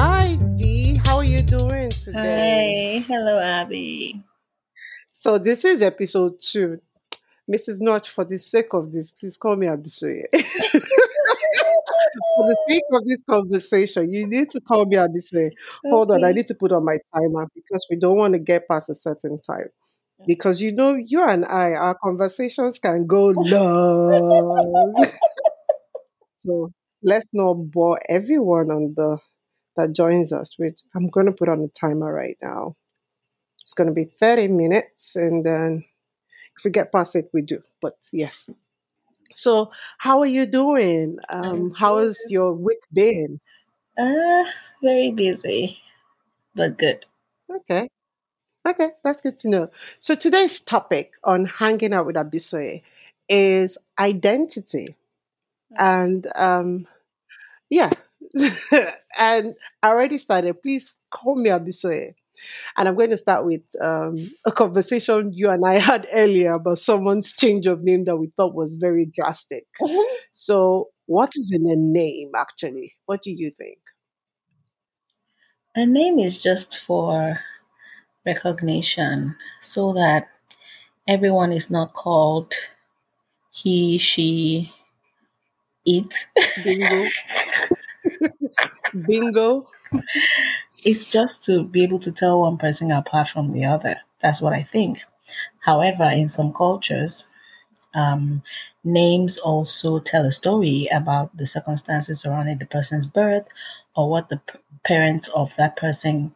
Hi, Dee. How are you doing today? Hi, hello, Abby. So this is episode two. Mrs. Notch, for the sake of this, please call me Abisoye. for the sake of this conversation, you need to call me Abisoye. Hold on, I need to put on my timer because we don't want to get past a certain time. Because you know, you and I, our conversations can go long. so let's not bore everyone on the that joins us with I'm gonna put on a timer right now. It's gonna be 30 minutes and then if we get past it we do. But yes. So how are you doing? Um how has your week been? Uh, very busy, but good. Okay. Okay, that's good to know. So today's topic on hanging out with Abisoye is identity. And um yeah. and I already started. Please call me Abisoye. And I'm going to start with um, a conversation you and I had earlier about someone's change of name that we thought was very drastic. So, what is in a name actually? What do you think? A name is just for recognition so that everyone is not called he, she, it. Bingo. Bingo. it's just to be able to tell one person apart from the other. That's what I think. However, in some cultures, um, names also tell a story about the circumstances surrounding the person's birth or what the p- parents of that person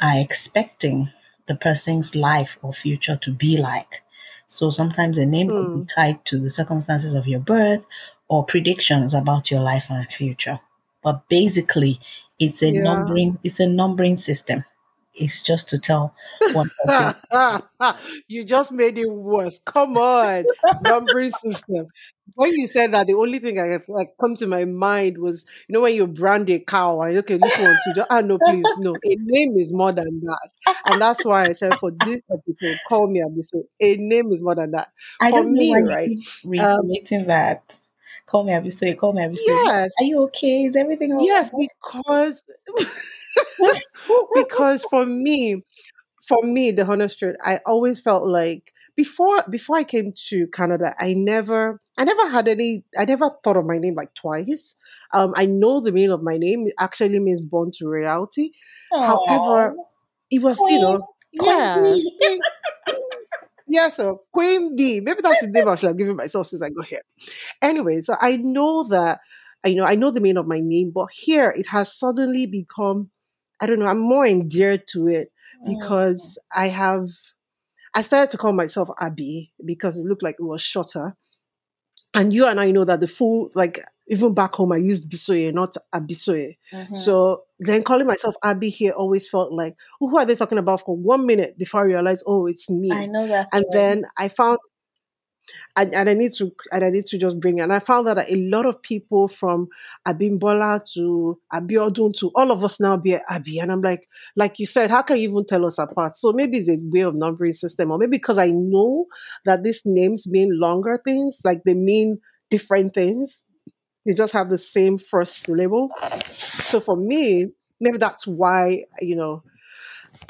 are expecting the person's life or future to be like. So sometimes a name could be Hmm. tied to the circumstances of your birth or predictions about your life and future. But basically, it's a Yeah. numbering it's a numbering system. It's just to tell one person you just made it worse. Come on, numbering system. When you said that, the only thing I like come to my mind was, you know, when you brand a cow, and okay, this one to just ah no, please no. A name is more than that, and that's why I said for this episode, call me episode. A name is more than that. I For don't know me, why right? keep Um, that. Call me Abisoye, call me Abisoye. yes, Are you okay? Is everything okay? yes, because because for me, for me, the honest truth, I always felt like before before I came to Canada, I never I never had any I never thought of my name like twice. Um, I know the meaning of my name. It actually means born to reality. However, Oh, it was, you know, Queen yes, yeah, so Queen Bee. Maybe that's the name I should have given myself since I got here. Anyway, so I know that I know I know the meaning of my name, but here it has suddenly become I don't know, I'm more endeared to it Mm, because I have I started to call myself Abby because it looked like it was shorter. And you and I know that the full like even back home I used Bisoye, not Abisoye. mhm. So then calling myself Abby here always felt like, who are they talking about for one minute before I realized, oh, it's me. I know that And then I found and, and I need to and I need to just bring and I found that a lot of people from Abimbola to Abiodun to all of us now be Abi and I'm like like you said how can you even tell us apart so maybe it's a way of numbering system or maybe because I know that these names mean longer things like they mean different things they just have the same first syllable so for me maybe that's why you know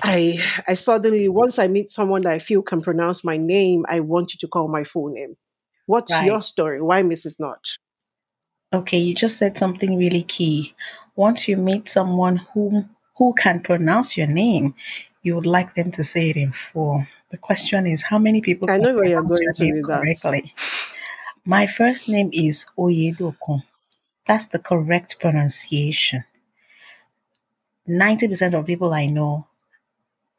I I suddenly once I meet someone that I feel can pronounce my name, I want you to call my full name. What's Right. your story? Why Mrs. Notch? Okay, you just said something really key. Once you meet someone who who can pronounce your name, you would like them to say it in full. The question is, how many people I know where you're going your to name with that. My first name is Oyedokun. That's the correct pronunciation. 90% of people I know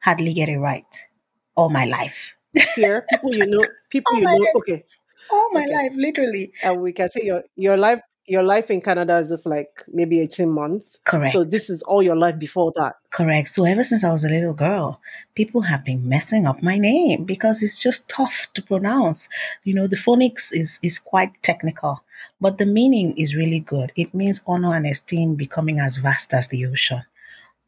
hardly get it right all my life. Here, people you know, people you know. life, Okay, all my okay, life, literally. and we can say your your life your life in Canada is just like maybe eighteen months. Correct. So this is all your life before that. Correct. So ever since I was a little girl, people have been messing up my name because it's just tough to pronounce. You know, the phonics is is quite technical, but the meaning is really good. It means honor and esteem becoming as vast as the ocean.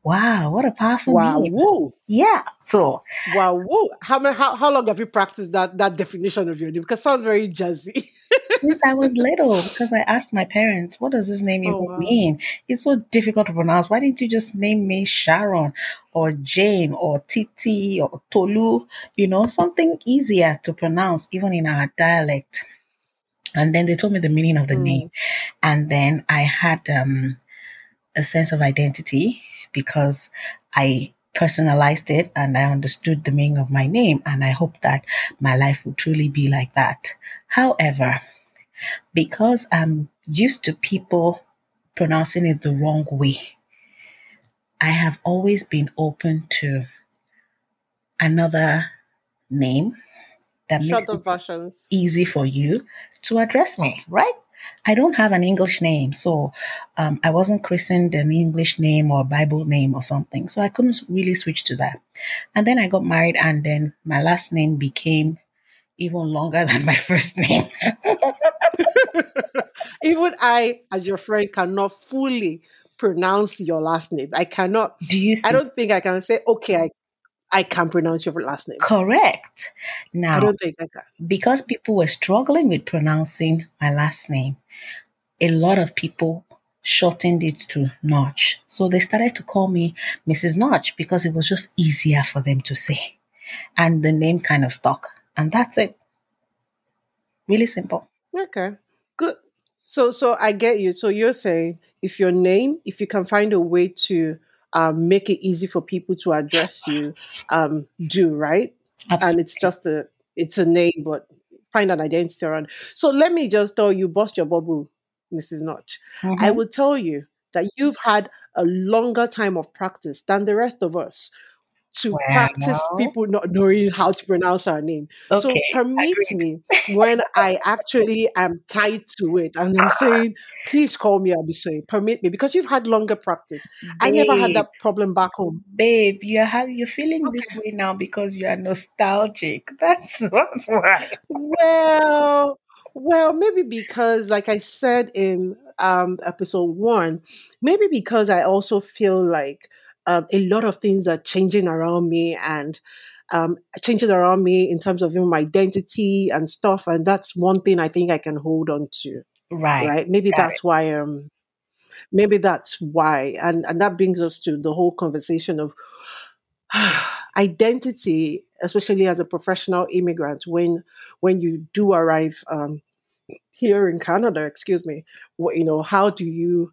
Wow, what a powerful Wow, name. woo. Yeah. So Wow, woo. How, many, how, how long have you practiced that, that definition of your name? Because it sounds very jazzy. since I was little, because I asked my parents, what does this name Oh, wow. mean? It's so difficult to pronounce. Why didn't you just name me Sharon or Jane or Titi or Tolu? You know, something easier to pronounce, even in our dialect. And then they told me the meaning of the Mm. name. And then I had um, a sense of identity because I personalized it and I understood the meaning of my name. And I hope that my life will truly be like that. However, because I'm used to people pronouncing it the wrong way, I have always been open to another name that makes Shorter it versions. easy for you to address me, right? I don't have an English name, so um, I wasn't christened an English name or Bible name or something, so I couldn't really switch to that. And then I got married, and then my last name became even longer than my first name. Even I, as your friend, cannot fully pronounce your last name. I cannot. Do you see? I don't think I can say, okay, I, I can't pronounce your last name. Correct. I Now, don't think I can. because people were struggling with pronouncing my last name, a lot of people shortened it to Notch. So they started to call me Mrs. Notch because it was just easier for them to say. And the name kind of stuck. And that's it. Really simple. Okay, good. So, so I get you. So you're saying if your name, if you can find a way to um, make it easy for people to address you, um, do right. And it's just a, it's a name, but find an identity around. So let me just tell you, bust your bubble, Mrs. Notch. I Mhm. will tell you that you've had a longer time of practice than the rest of us to practice people not knowing how to pronounce our name. So permit Agreed. me when I actually am tied to it and I'm saying, please call me Abisoye. Permit me because you've had longer practice. I never had that problem back home. babe, you're having, you're feeling Okay. this way now because you are nostalgic. That's, that's why. Well, well, maybe because, like I said in um, episode one, maybe because I also feel like um, a lot of things are changing around me and um, changing around me in terms of even my identity and stuff. And that's one thing I think I can hold on to, Right. right? Maybe Got it. that's why. Um, maybe that's why, and and that brings us to the whole conversation of identity, especially as a professional immigrant. When when you do arrive um, here in Canada, excuse me, what you know, how do you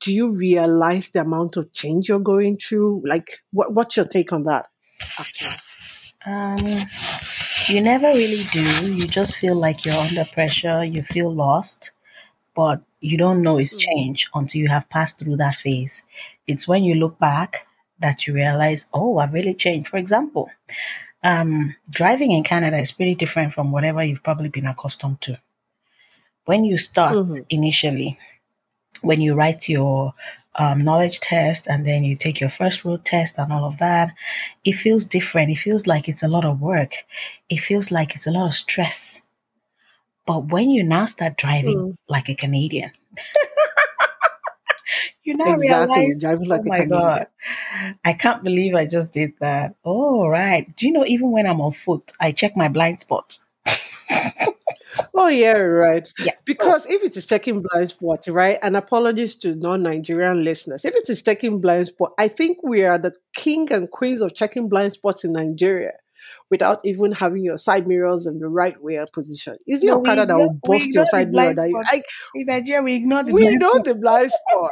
do you realize the amount of change you're going through? Like, what what's your take on that? Actually, Um, you never really do. You just feel like you're under pressure. You feel lost, but you don't know it's Mm. change until you have passed through that phase. It's when you look back that you realize, oh, I've really changed. For example, um, driving in Canada is pretty different from whatever you've probably been accustomed to. When you start Mhm. initially, when you write your um, knowledge test and then you take your first road test and all of that, it feels different. It feels like it's a lot of work. It feels like it's a lot of stress. But when you now start driving Mm. like a Canadian, you now exactly. realize, Driving oh like a my Canadian. God, I can't believe I just did that. Oh, right. Do you know, even when I'm on foot, I check my blind spot. Oh yeah, right. Yes. So, Because if it is checking blind spot, right? And apologies to non-Nigerian listeners. If it is checking blind spot, I think we are the king and queens of checking blind spots in Nigeria without even having your side mirrors in the right way and position. Is it no, Okada that will bust your side mirror? That you. I, In Nigeria, we ignore the we blind know spot. the blind spot.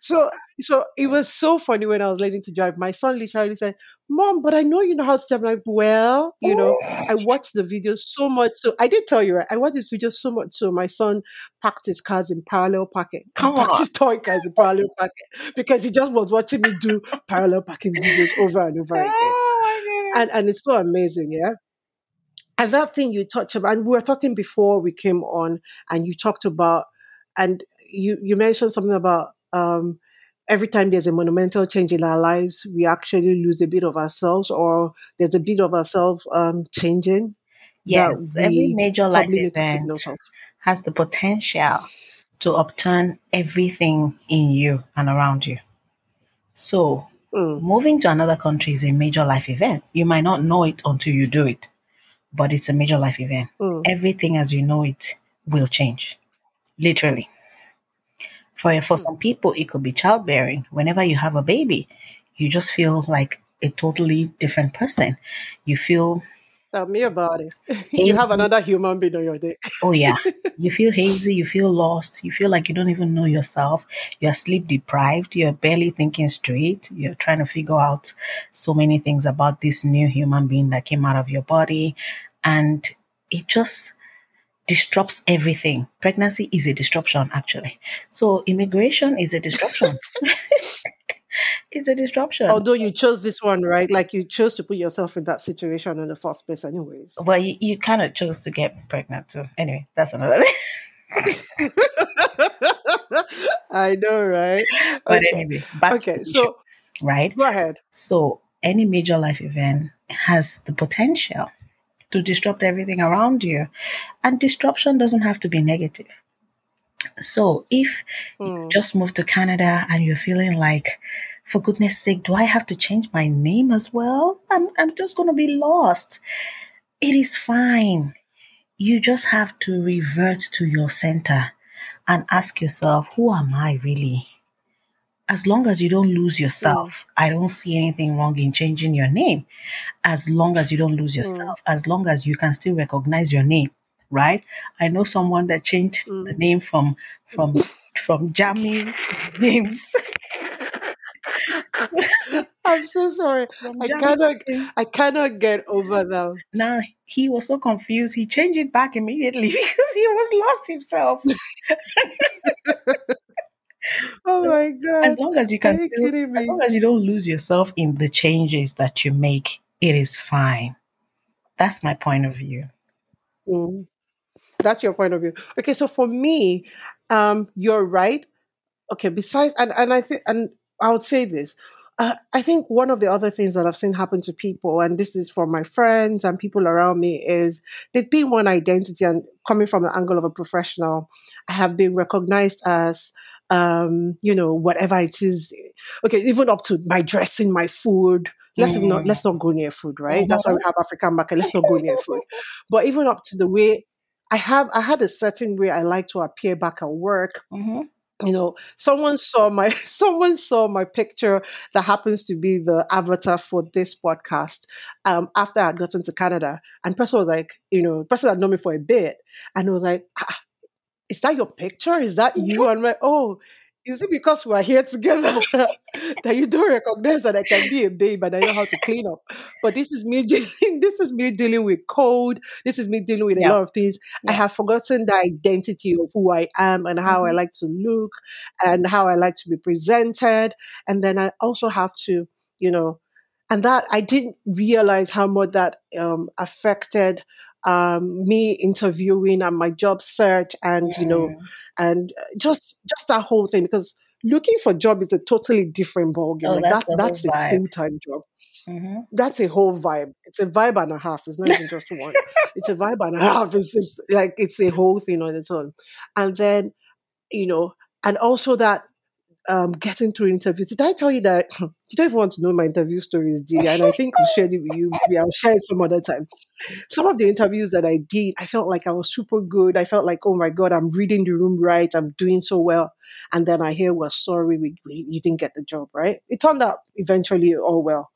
So, so it was so funny when I was learning to drive. My son literally said, "Mom, but I know you know how to drive." I'm like, well, you know, I oh. watched the video so much. So I did tell you, right? I watched this video so much. So my son packed his cars in parallel parking. He Come packed on. his toy cars in parallel parking because he just was watching me do parallel parking videos over and over again. Oh. And and it's so amazing, yeah. And that thing you touched about, and we were talking before we came on, and you talked about, and you you mentioned something about um, every time there's a monumental change in our lives, we actually lose a bit of ourselves, or there's a bit of ourselves um, changing Yes, every major life probably need to take note event has the potential to upturn everything in you and around you. So Mm, Moving to another country is a major life event. You might not know it until you do it, but it's a major life event. mm, Everything as you know it will change, literally. For for some people, it could be childbearing. Whenever you have a baby, you just feel like a totally different person. You feel Tell me about it. you have another human being on your day. Oh yeah, you feel hazy. You feel lost. You feel like you don't even know yourself. You're sleep deprived. You're barely thinking straight. You're trying to figure out so many things about this new human being that came out of your body, and it just disrupts everything. Pregnancy is a disruption, actually. So immigration is a disruption. it's a disruption. Although you chose this one, right? Like you chose to put yourself in that situation in the first place, anyways. Well, you, you kind of chose to get pregnant too. Anyway, that's another thing. I know, right? but Okay. anyway, back to Okay. the issue, So right? go ahead. So any major life event has the potential to disrupt everything around you. And disruption doesn't have to be negative. So if you Mm, just moved to Canada and you're feeling like, for goodness sake, do I have to change my name as well? I'm, I'm just going to be lost. It is fine. You just have to revert to your center and ask yourself, who am I really? As long as you don't lose mm, yourself, I don't see anything wrong in changing your name. As long as you don't lose mm, yourself, as long as you can still recognize your name, right? I know someone that changed the mm. name from from from Jamie names I'm so sorry. from I Jamie cannot names. I cannot get over that. Now he was so confused. He changed it back immediately because he was lost himself. Oh So my god! as long as you Are can you still, kidding as long as you don't lose yourself in the changes that you make, it is fine. That's my point of view. Mm, that's your point of view. Okay, so for me, um, you're right. okay besides and, and i think and i would say this uh, i think one of the other things that i've seen happen to people and this is from my friends and people around me is they've been one identity and coming from the angle of a professional i have been recognized as um you know whatever it is okay even up to my dressing my food. Let's even not Mm. let's not go near food right? That's why we have african market. Let's not go near food. But even up to the way i have i had a certain way i like to appear back at work. Mhm. you know someone saw my someone saw my picture that happens to be the avatar for this podcast um after i'd gotten to canada. And person was like you know person had known me for a bit. And was like ah, is that your picture is that you and I'm like oh is it because we're here together that you don't recognize that I can be a babe and I know how to clean up? But this is me dealing. This is me dealing with code. This is me dealing with a lot of things. I have forgotten the identity of who I am and how I Mhm. like to look and how I like to be presented. And then I also have to, you know, and that I didn't realize how much that um, affected um, me interviewing and my job search and you know Mm. and just just that whole thing because looking for job is a totally different ballgame. Oh, like that's that that's a full-time job. Hmm that's a whole vibe. It's a vibe and a half. It's not even just one. It's a vibe and a half. It's just like it's a whole thing on its own. And then you know and also that um, getting through interviews. Did I tell you that you don't even want to know my interview stories, D? And I think I'll share it with you. Maybe I'll share it some other time. Some of the interviews that I did, I felt like I was super good. I felt like, oh my God, I'm reading the room right. I'm doing so well. And then I hear, well, sorry, we, we, you didn't get the job, right? It turned out eventually all well.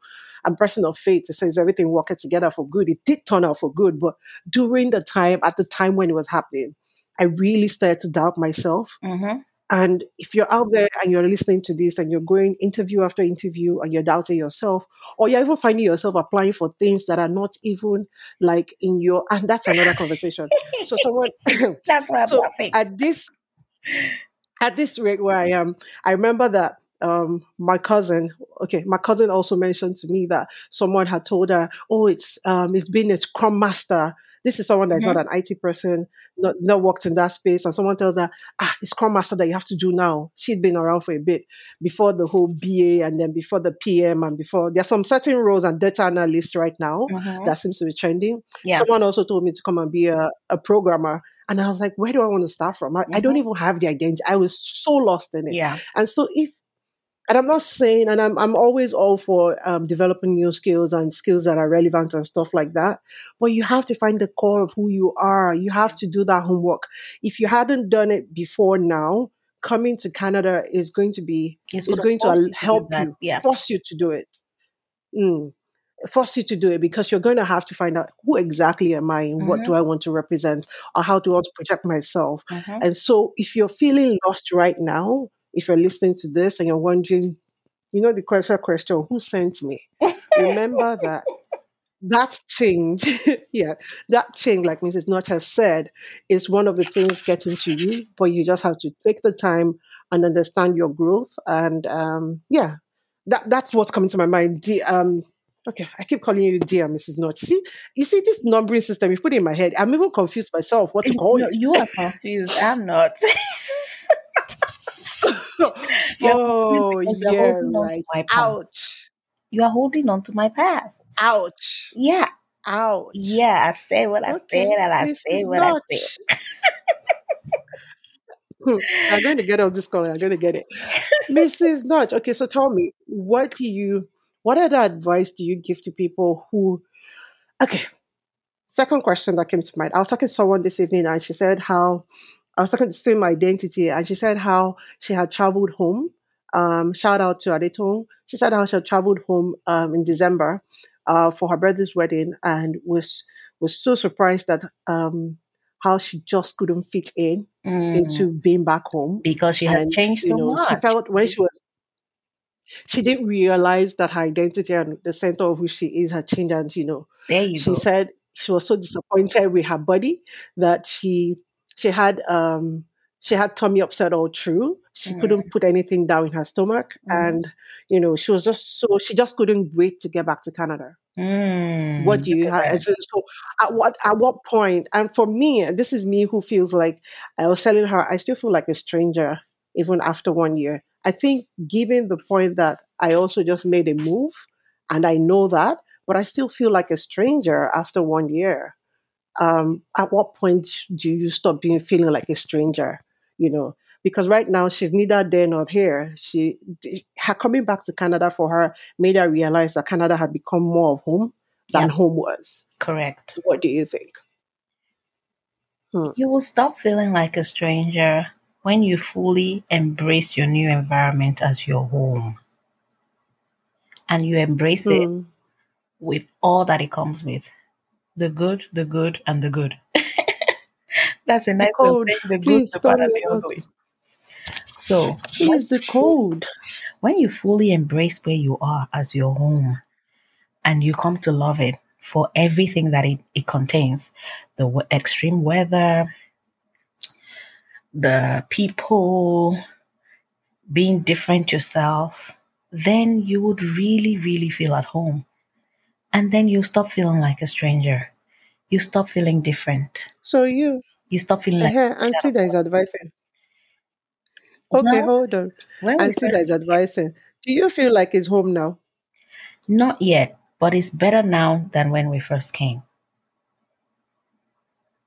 I'm person of faith. It says everything worked together for good. It did turn out for good. But during the time, at the time when it was happening, I really started to doubt myself. hmm And if you're out there and you're listening to this and you're going interview after interview and you're doubting yourself, or you're even finding yourself applying for things that are not even like in your, and that's another conversation. So someone, That's why I'm so laughing. at this, at this rate where I am, I remember that um my cousin okay my cousin also mentioned to me that someone had told her oh it's um it's been a scrum master this is someone that's Mhm. not an it person not, not worked in that space and someone tells her ah it's scrum master that you have to do now she'd been around for a bit before the whole ba and then before the pm and before there's some certain roles and data analyst right now Mhm. that seems to be trending Yeah. someone also told me to come and be a, a programmer and i was like where do i want to start from I, I don't Mhm. even have the identity i was so lost in it Yeah. and so if and I'm not saying, and I'm I'm always all for um, developing new skills and skills that are relevant and stuff like that. But you have to find the core of who you are. You have to do that homework. If you hadn't done it before now, coming to Canada is going to be It's going to to help you, Yeah. force you to do it. Mm. Force you to do it because you're going to have to find out who exactly am I and what Mm-hmm. do I want to represent or how do I want to project myself. Mm-hmm. And so, if you're feeling lost right now, if you're listening to this and you're wondering, you know, the question, question, who sent me? Remember that that change, yeah, that change, like Mrs. Notch has said, is one of the things getting to you, but you just have to take the time and understand your growth. And um, yeah, that that's what's coming to my mind. D, um, okay, I keep calling you dear Mrs. Notch. See, you see this numbering system you put in my head. I'm even confused myself what to call No, you. you are confused. I'm not. You're oh confused because you're yeah, holding on to right. Ouch. You are holding on to my past. Ouch. Yeah. Ouch. Yeah. I said what I said Okay, and I Mrs. said what I said. I'm going to get on this call. I'm going to get it. Mrs. Notch. Okay, so tell me, what do you, what other advice do you give to people who, okay, second question that came to mind. I was talking to someone this evening and she said how, I was talking to same identity and she said how she had traveled home. Um, shout out to Adetong. She said how she had traveled home um, in December uh, for her brother's wedding and was was so surprised that um, how she just couldn't fit in Mm, into being back home because she had and changed you so know she felt when she was she didn't realize that her identity and the center of who she is had changed and you know There you she go. said she was so disappointed with her body that she she had um she had tummy upset all through. She Mm, couldn't put anything down in her stomach mhm. and you know she was just so she just couldn't wait to get back to canada. Mm, what do you have so, so at what at what point and for me this is me who feels like i was telling her i still feel like a stranger even after one year. I think given the point that i also just made a move and i know that but i still feel like a stranger after one year um at what point do you stop being feeling like a stranger you know? Because right now she's neither there nor here. She her coming back to canada for her made her realize that canada had become more of home than Yep, home was. Correct. what do you think? Hmm. You will stop feeling like a stranger when you fully embrace your new environment as your home. And you embrace it Hmm. with all that it comes with the good, the good, and the good. That's a nice code the good, please the bad, and the ugly. So, please the code when you fully embrace where you are as your home and you come to love it for everything that it, it contains the we- extreme weather, the people, being different yourself, then you would really, really feel at home. And then you stop feeling like a stranger. You stop feeling different. so you You stop feeling like uh you're auntie that is advising okay Well, hold on auntie that is advising do you feel like it's home now not yet, but it's better now than when we first came.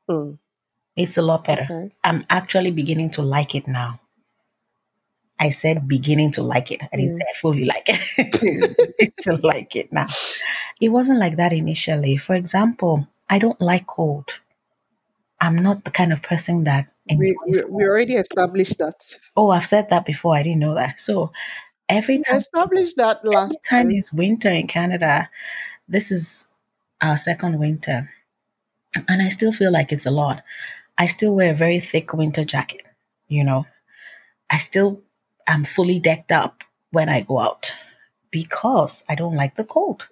Hmm. It's a lot better. okay I'm actually beginning to like it now. I said beginning to like it. I didn't Hmm. say I fully like it. to like it now. It wasn't like that initially. For example, I don't like cold. I'm not the kind of person that we, we we already established that Oh, I've said that before. I didn't know that. So every time established that every last time time it's winter in Canada, this is our second winter. And I still feel like it's a lot. I still wear a very thick winter jacket, you know. I still am fully decked up when I go out because I don't like the cold.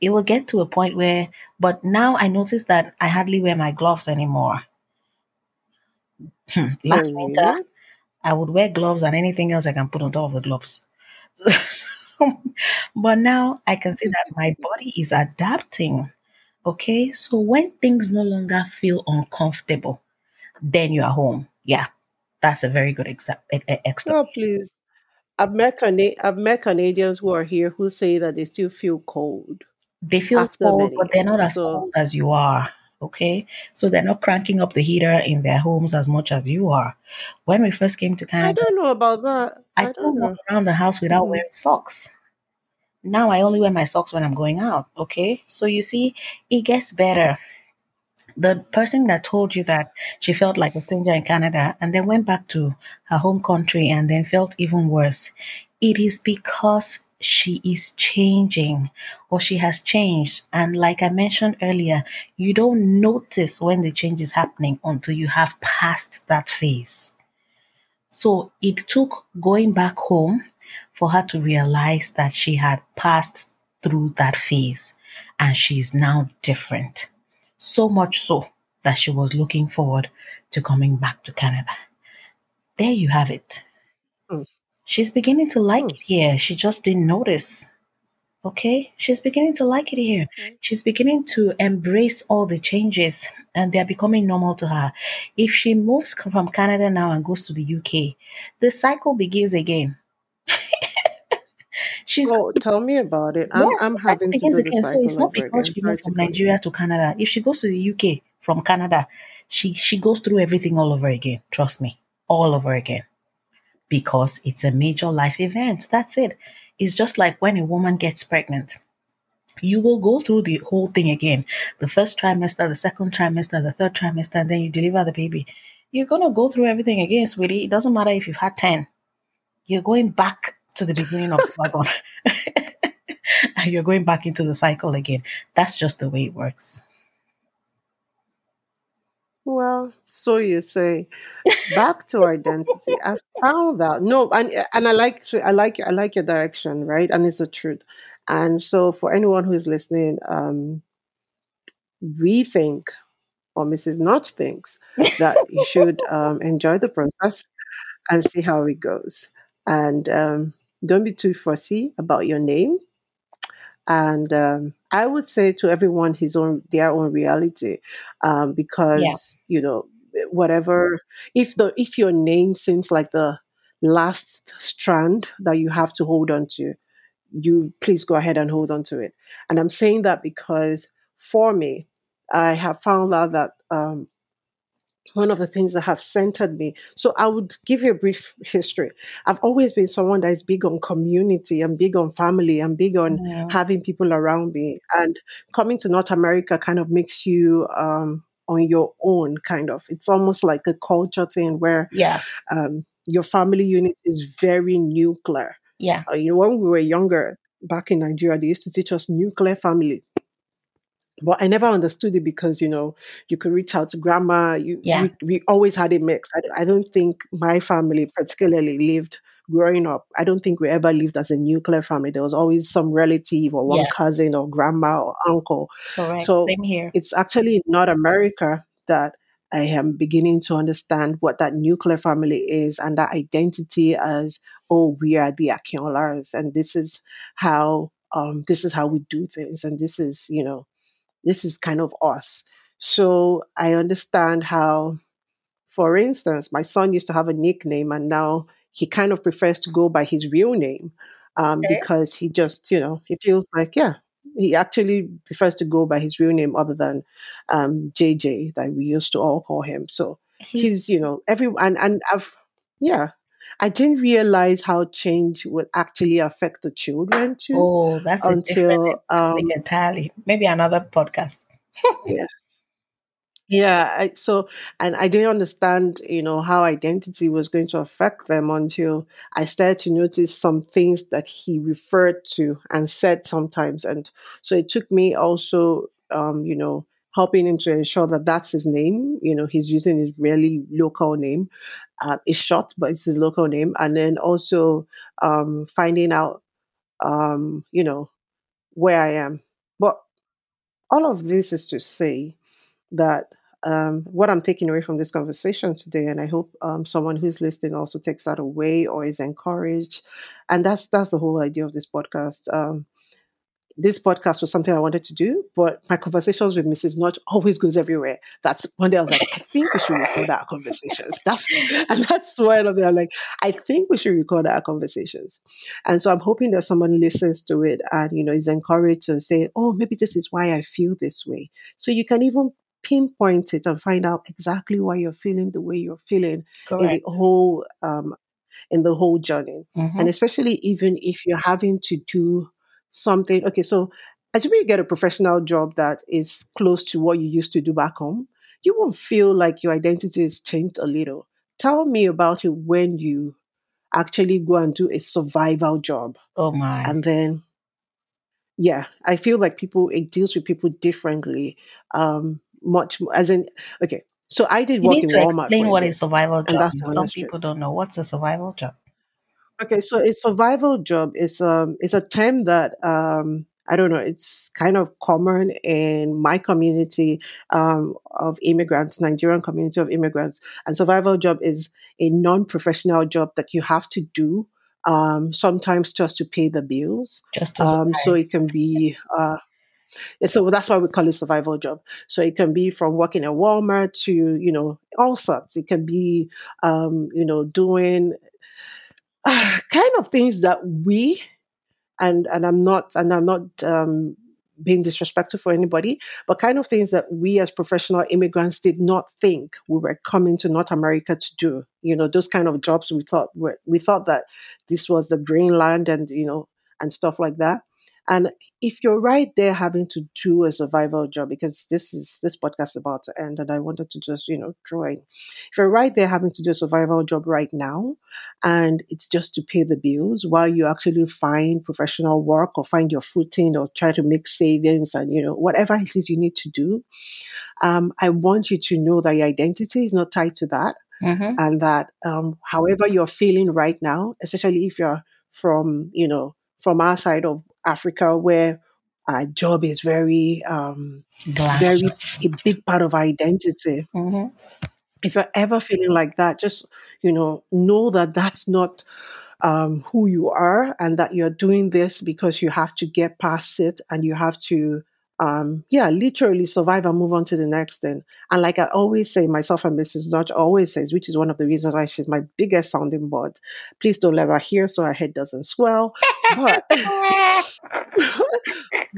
It will get to a point where, but now I notice that I hardly wear my gloves anymore. Hmm, oh Last winter, really I would wear gloves and anything else I can put on top of the gloves. but now I can see that my body is adapting. Okay, so when things no longer feel uncomfortable, then you are home. Yeah, that's a very good exa- e- e- explanation. oh please I've met Cana- I've met Canadians who are here who say that they still feel cold They feel cold, many but they're not as So cold as you are. Okay, so they're not cranking up the heater in their homes as much as you are. When we first came to Canada, I don't know about that. I I don't couldn't walk around the house without Mhm. wearing socks. Now I only wear my socks when I'm going out. Okay, so you see, it gets better. The person that told you that she felt like a stranger in Canada and then went back to her home country and then felt even worse, it is because she is changing or she has changed. And like I mentioned earlier, you don't notice when the change is happening until you have passed that phase. So it took going back home for her to realize that she had passed through that phase and she is now different. So much so that she was looking forward to coming back to Canada. There you have it. Mm. She's beginning to like Mm. it here. She just didn't notice. Okay? She's beginning to like it here. She's beginning to embrace all the changes and they're becoming normal to her. If she moves from Canada now and goes to the UK, the cycle begins again. She's Oh, tell me about it. I'm yes, I'm having to do the again. So it's not because she moved to from cut. Nigeria to Canada. If she goes to the UK from Canada, she she goes through everything all over again. Trust me, all over again, because it's a major life event. That's it. It's just like when a woman gets pregnant. You will go through the whole thing again. The first trimester, the second trimester, the third trimester, and then you deliver the baby. You're gonna go through everything again, sweetie. It doesn't matter if you've had ten. You're going back to the beginning of the wagon. and you're going back into the cycle again. That's just the way it works. Well, so you say. Back to identity. I found that no, and and I like I like I like your direction, right? And it's the truth. And so for anyone who is listening, um, we think, or Mrs. Notch thinks, that you should um, enjoy the process and see how it goes. And um, don't be too fussy about your name. And um, I would say to everyone his own their own reality, um, Yeah. because you know whatever if the if your name seems like the last strand that you have to hold on to, you please go ahead and hold on to it. And I'm saying that because for me, I have found out that um, one of the things that have centered me. So I would give you a brief history. I've always been someone that is big on community and big on family and big on Mm, having people around me. And coming to North America kind of makes you um, on your own, kind of. It's almost like a culture thing where Yeah. um, your family unit is very nuclear. Yeah. Uh, you know, when we were younger back in Nigeria, they used to teach us nuclear family. But I never understood it because you know you could reach out to grandma. You Yeah. we, we always had a mix. I, I don't think my family particularly lived growing up. I don't think we ever lived as a nuclear family. There was always some relative or one Yeah. cousin or grandma or uncle. Correct. So Same here. it's actually in North America that I am beginning to understand what that nuclear family is and that identity as oh we are the Akinolas and this is how um this is how we do things and this is you know this is kind of us. So I understand how, for instance, my son used to have a nickname and now he kind of prefers to go by his real name um, Okay. because he just, you know, he feels like, yeah, he actually prefers to go by his real name other than um, JJ that we used to all call him. So He's he's, you know, every, and, and I've, yeah, I didn't realize how change would actually affect the children too oh, that's until, um, entirely. Maybe another podcast. yeah. Yeah, I, so and I didn't understand, you know, how identity was going to affect them until I started to notice some things that he referred to and said sometimes, and so it took me also, um, you know, helping him to ensure that that's his name. You know, he's using his really local name. Uh, it's short, but it's his local name, and then also um, finding out, um, you know, where I am. But all of this is to say that um, what I'm taking away from this conversation today, and I hope um, someone who's listening also takes that away or is encouraged, and that's that's the whole idea of this podcast. Um, this podcast was something I wanted to do, but my conversations with Mrs. Notch always goes everywhere. That's one day I was like, I think we should record our conversations. That's and that's why I'm like, I think we should record our conversations. And so I'm hoping that someone listens to it and you know is encouraged to say, oh, maybe this is why I feel this way. So you can even pinpoint it and find out exactly why you're feeling the way you're feeling in the whole um, in the whole journey. Mm-hmm. And especially even if you're having to do something. Okay, so assuming you get a professional job that is close to what you used to do back home, you won't feel like your identity is changed a little. Tell me about it when you actually go and do a survival job. Oh my. And then, yeah, I feel like people, it deals with people differently. Um, much more, as in, okay, so I did You work in Walmart explain what a survival and job. Some people don't know what's a survival job. Okay, so a survival job is um is a term that um I don't know, it's kind of common in my community um, of immigrants, Nigerian community of immigrants. And survival job is a non-professional job that you have to do um, sometimes just to pay the bills. Just Um, so it can be uh, so that's why we call it survival job. So it can be from working at Walmart to you know all sorts. It can be um, you know doing kind of things that we and and I'm not and I'm not um, being disrespectful for anybody, but kind of things that we as professional immigrants did not think we were coming to North America to do. You know, those kind of jobs we thought were we thought that this was the green land and you know and stuff like that. And if you're right there having to do a survival job, because this is this podcast is about to end, and I wanted to just you know draw in. If you're right there having to do a survival job right now, and it's just to pay the bills while you actually find professional work or find your footing or try to make savings and you know whatever it is you need to do um, i want you to know that your identity is not tied to that Mm-hmm. and that um, however you're feeling right now especially if you're from you know from our side of africa where a job is very um, very a big part of our identity Mm-hmm. if you're ever feeling like that, just you know, know that that's not um, who you are, and that you're doing this because you have to get past it, and you have to, um, yeah, literally survive and move on to the next thing. And like I always say, myself and Mrs. Notch always says, which is one of the reasons why she's my biggest sounding board. Please don't let her hear, so her head doesn't swell. But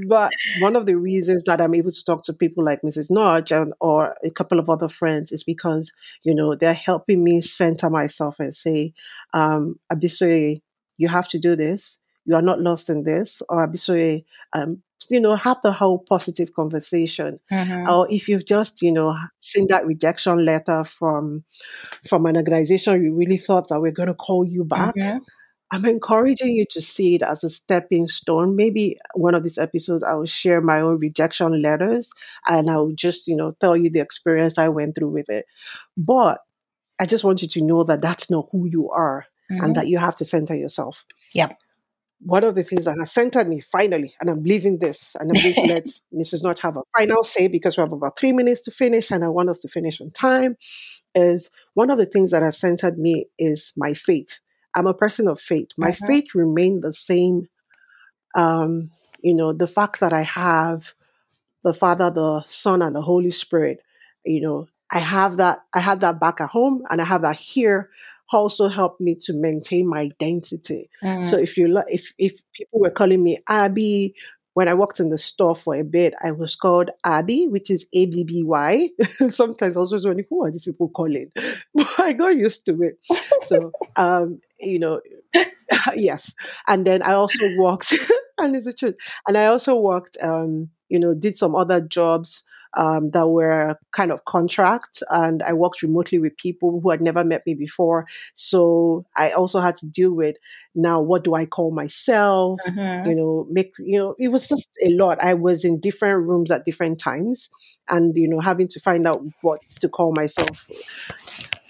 but one of the reasons that I'm able to talk to people like Mrs. Notch and, or a couple of other friends is because, you know, they're helping me center myself and say, um, Abisoye, you have to do this. You are not lost in this. Or Abisoye, um, you know, have the whole positive conversation. mm-hmm. Or if you've just, you know, seen that rejection letter from from an organization you really thought that we're going to call you back, Mm-hmm. I'm encouraging you to see it as a stepping stone. Maybe one of these episodes, I will share my own rejection letters and I'll just, you know, tell you the experience I went through with it. But I just want you to know that that's not who you are Mm-hmm. and that you have to center yourself. Yeah. One of the things that has centered me finally, and I'm leaving this, and I'm going to let Mrs. Notch have a final say because we have about three minutes to finish and I want us to finish on time, is one of the things that has centered me is my faith. I'm a person of faith. My Mhm. faith remained the same. Um, you know, the fact that I have the Father, the Son, and the Holy Spirit, you know, I have that, I have that back at home and I have that here also helped me to maintain my identity. Mm-hmm. So if you lo- if if people were calling me Abby when I worked in the store for a bit, I was called Abby, which is A B B Y. Sometimes I was wondering who are these people calling, but I got used to it. So um, you know, yes. And then I also worked, and it's the truth. And I also worked, um, you know, did some other jobs um, that were kind of contracts, and I worked remotely with people who had never met me before. So I also had to deal with now what do I call myself? Mm-hmm. You know, make you know, it was just a lot. I was in different rooms at different times, and you know, having to find out what to call myself.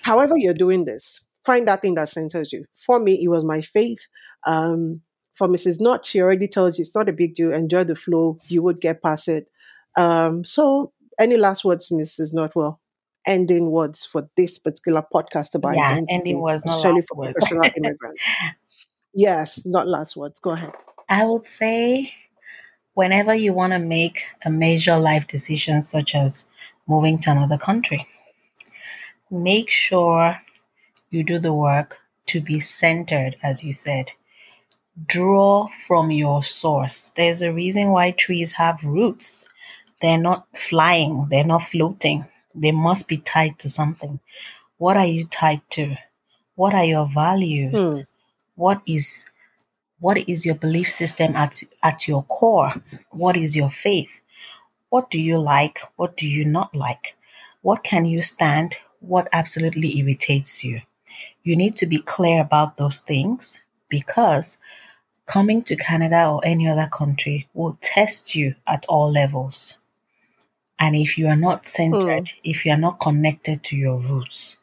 However, you're doing this, find that thing that centers you. For me, it was my faith. Um, for Mrs. Notch, she already tells you it's not a big deal. Enjoy the flow. You would get past it. Um, so, any last words, Mrs. Notch? Well, ending words for this particular podcast about Yeah, identity, ending words, not especially for words. professional immigrants. Yes, not last words. Go ahead. I would say whenever you want to make a major life decision, such as moving to another country, make sure you do the work to be centered, as you said. Draw from your source. There's a reason why trees have roots. They're not flying, they're not floating. They must be tied to something. What are you tied to? What are your values? Hmm. What is what is your belief system at at your core? What is your faith? What do you like? What do you not like? What can you stand? What absolutely irritates you? You need to be clear about those things because coming to Canada or any other country will test you at all levels. And if you are not centered, hmm. if you are not connected to your roots,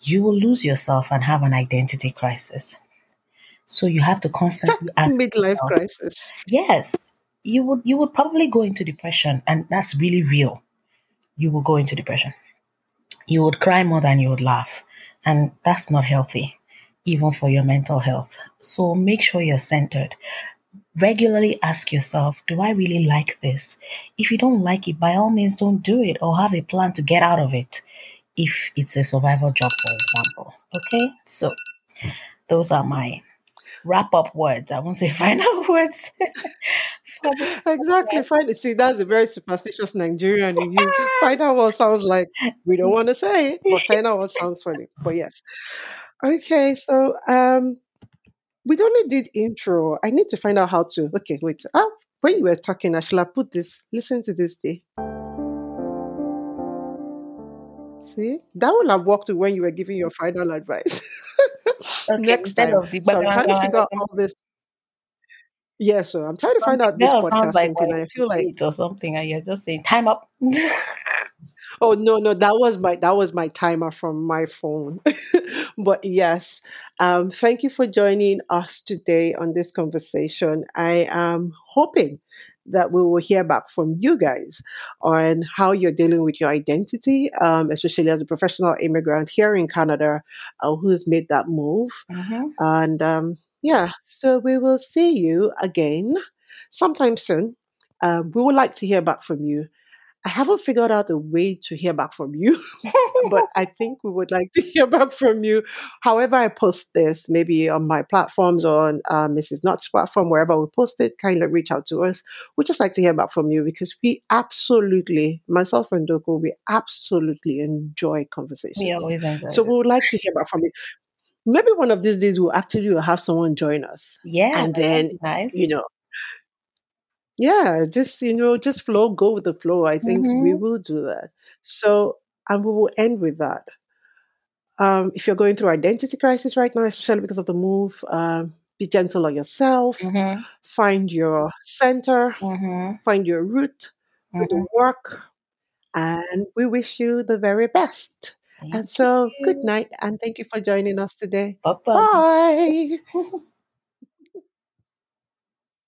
you will lose yourself and have an identity crisis. So you have to constantly ask Midlife yourself, crisis. yes, you would you would probably go into depression, and that's really real. You will go into depression. You would cry more than you would laugh, and that's not healthy, even for your mental health. So make sure you're centered. Regularly ask yourself, do I really like this? If you don't like it, by all means, don't do it or have a plan to get out of it if it's a survival job, for example. Okay, so those are my wrap up words. I won't say final words. Exactly. Find see that's a very superstitious Nigerian in you. Find out what sounds like we don't want to say it, but find out what sounds funny. But yes. Okay, so um we only did intro. I need to find out how to okay, wait. Ah, when you were talking, I should have put this. Listen to this day. See? That would have worked when you were giving your final advice. Okay, Next time. of the So I'm trying to figure out all this. Yeah, so I'm trying to find out this sounds like thing. we're I feel like or something, and you're just saying time up. Oh no, no, that was my that was my timer from my phone. but yes, um, thank you for joining us today on this conversation. I am hoping that we will hear back from you guys on how you're dealing with your identity, um, especially as a professional immigrant here in Canada uh, who's made that move. hmm And um, yeah, so we will see you again sometime soon. Um, we would like to hear back from you. I haven't figured out a way to hear back from you, but I think we would like to hear back from you. However, I post this, maybe on my platforms or on uh, Mrs. Notch's platform, wherever we post it, kindly reach out to us. We just like to hear back from you because we absolutely, myself and Doko, we absolutely enjoy conversations. we always enjoy So this. we would like to hear back from you. Maybe one of these days we'll actually have someone join us, Yeah, and then nice. you know yeah, just you know, just flow, go with the flow. I think we hmm will do that. So, and we will end with that. Um, if you're going through identity crisis right now, especially because of the move, um, be gentle on yourself. hmm Find your center. hmm Find your root. Do the work, and we wish you the very best. Thank And so, good night, and thank you for joining us today. Bye bye. Bye.